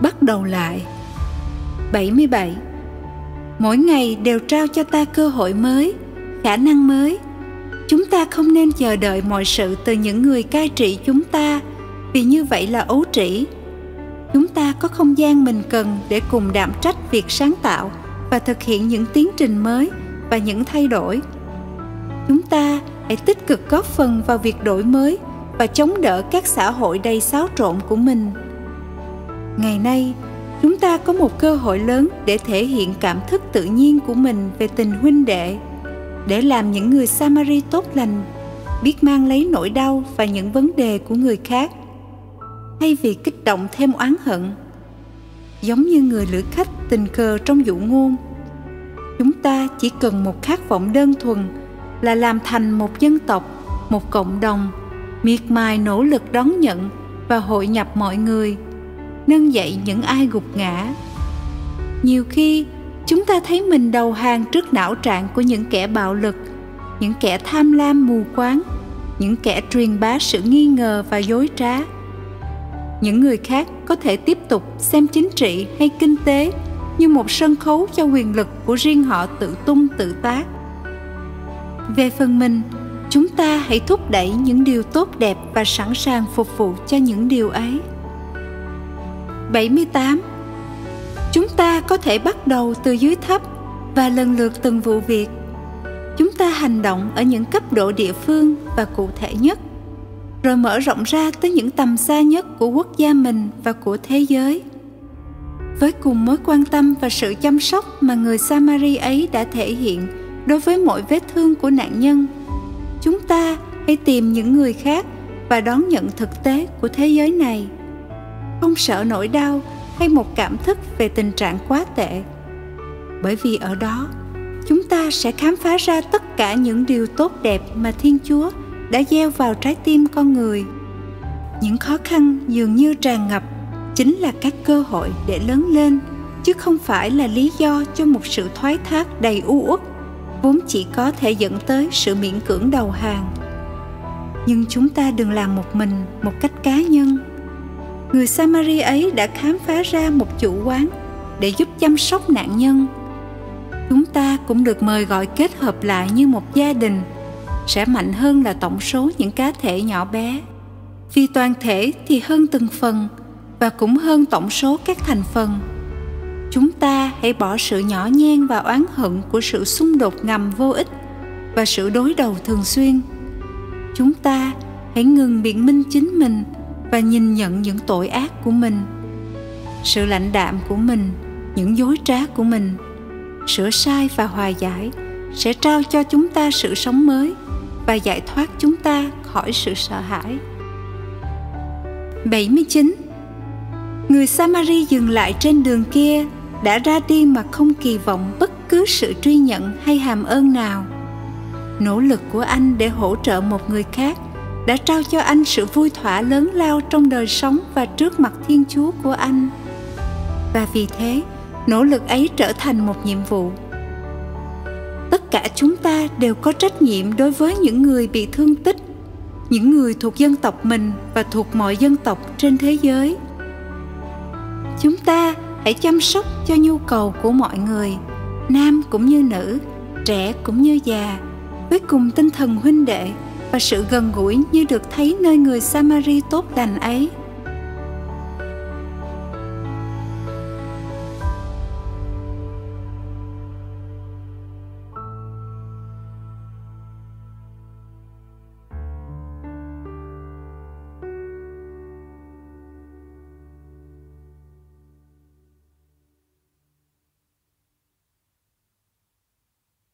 bắt đầu lại. 77 mỗi ngày đều trao cho ta cơ hội mới, khả năng mới. Chúng ta không nên chờ đợi mọi sự từ những người cai trị chúng ta, vì như vậy là ấu trĩ. Chúng ta có không gian mình cần để cùng đảm trách việc sáng tạo và thực hiện những tiến trình mới và những thay đổi. Chúng ta hãy tích cực góp phần vào việc đổi mới và chống đỡ các xã hội đầy xáo trộn của mình ngày nay, chúng ta có một cơ hội lớn để thể hiện cảm thức tự nhiên của mình về tình huynh đệ, để làm những người samari tốt lành, biết mang lấy nỗi đau và những vấn đề của người khác. Thay vì kích động thêm oán hận, giống như người lữ khách tình cờ trong dụ ngôn, chúng ta chỉ cần một khát vọng đơn thuần là làm thành một dân tộc, một cộng đồng, miệt mài nỗ lực đón nhận và hội nhập mọi người nâng dậy những ai gục ngã. Nhiều khi, chúng ta thấy mình đầu hàng trước não trạng của những kẻ bạo lực, những kẻ tham lam mù quáng, những kẻ truyền bá sự nghi ngờ và dối trá. Những người khác có thể tiếp tục xem chính trị hay kinh tế như một sân khấu cho quyền lực của riêng họ tự tung tự tác. Về phần mình, chúng ta hãy thúc đẩy những điều tốt đẹp và sẵn sàng phục vụ cho những điều ấy. 78 chúng ta có thể bắt đầu từ dưới thấp và lần lượt từng vụ việc. Chúng ta hành động ở những cấp độ địa phương và cụ thể nhất, rồi mở rộng ra tới những tầm xa nhất của quốc gia mình và của thế giới. Với cùng mối quan tâm và sự chăm sóc mà người samari ấy đã thể hiện đối với mọi vết thương của nạn nhân, chúng ta hãy tìm những người khác và đón nhận thực tế của thế giới này không sợ nỗi đau hay một cảm thức về tình trạng quá tệ. Bởi vì ở đó, chúng ta sẽ khám phá ra tất cả những điều tốt đẹp mà thiên chúa đã gieo vào trái tim con người. Những khó khăn dường như tràn ngập chính là các cơ hội để lớn lên, chứ không phải là lý do cho một sự thoái thác đầy u uất vốn chỉ có thể dẫn tới sự miễn cưỡng đầu hàng. Nhưng chúng ta đừng làm một mình một cách cá nhân người samari ấy đã khám phá ra một chủ quán để giúp chăm sóc nạn nhân. Chúng ta cũng được mời gọi kết hợp lại như một gia đình, sẽ mạnh hơn là tổng số những cá thể nhỏ bé. Vì toàn thể thì hơn từng phần và cũng hơn tổng số các thành phần. Chúng ta hãy bỏ sự nhỏ nhen và oán hận của sự xung đột ngầm vô ích và sự đối đầu thường xuyên. Chúng ta hãy ngừng biện minh chính mình và nhìn nhận những tội ác của mình, sự lạnh đạm của mình, những dối trá của mình. Sửa sai và hòa giải sẽ trao cho chúng ta sự sống mới và giải thoát chúng ta khỏi sự sợ hãi. 79 Người Samari dừng lại trên đường kia đã ra đi mà không kỳ vọng bất cứ sự truy nhận hay hàm ơn nào. Nỗ lực của anh để hỗ trợ một người khác đã trao cho anh sự vui thỏa lớn lao trong đời sống và trước mặt Thiên Chúa của anh. Và vì thế, nỗ lực ấy trở thành một nhiệm vụ. Tất cả chúng ta đều có trách nhiệm đối với những người bị thương tích, những người thuộc dân tộc mình và thuộc mọi dân tộc trên thế giới. Chúng ta hãy chăm sóc cho nhu cầu của mọi người, nam cũng như nữ, trẻ cũng như già, với cùng tinh thần huynh đệ và sự gần gũi như được thấy nơi người Samari tốt lành ấy.